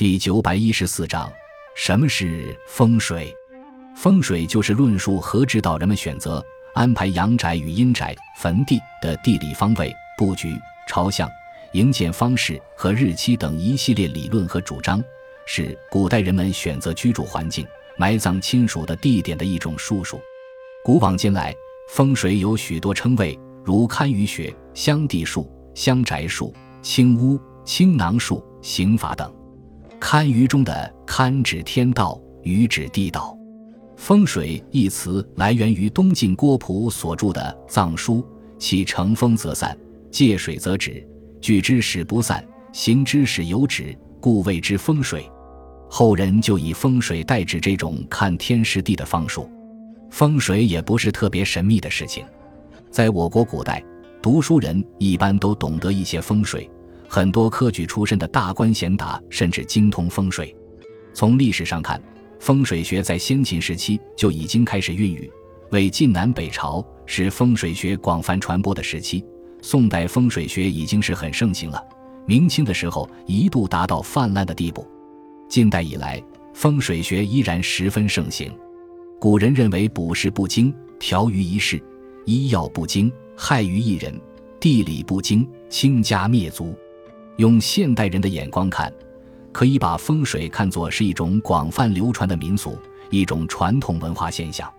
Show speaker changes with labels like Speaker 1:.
Speaker 1: 第九百一十四章，什么是风水？风水就是论述和指导人们选择、安排阳宅与阴宅、坟地的地理方位、布局、朝向、营建方式和日期等一系列理论和主张，是古代人们选择居住环境、埋葬亲属的地点的一种术数。古往今来，风水有许多称谓，如堪舆学、乡地术、乡宅术、青屋、青囊术、刑法等。堪舆中的堪指天道，舆指地道。风水一词来源于东晋郭璞所著的《藏书》，其乘风则散，借水则止，聚之使不散，行之使有止，故谓之风水。后人就以风水代指这种看天时地的方术。风水也不是特别神秘的事情，在我国古代，读书人一般都懂得一些风水。很多科举出身的大官贤达甚至精通风水。从历史上看，风水学在先秦时期就已经开始孕育，为晋南北朝是风水学广泛传播的时期。宋代风水学已经是很盛行了，明清的时候一度达到泛滥的地步。近代以来，风水学依然十分盛行。古人认为卜筮不精，调于一世；医药不精，害于一人；地理不精，倾家灭族。用现代人的眼光看，可以把风水看作是一种广泛流传的民俗，一种传统文化现象。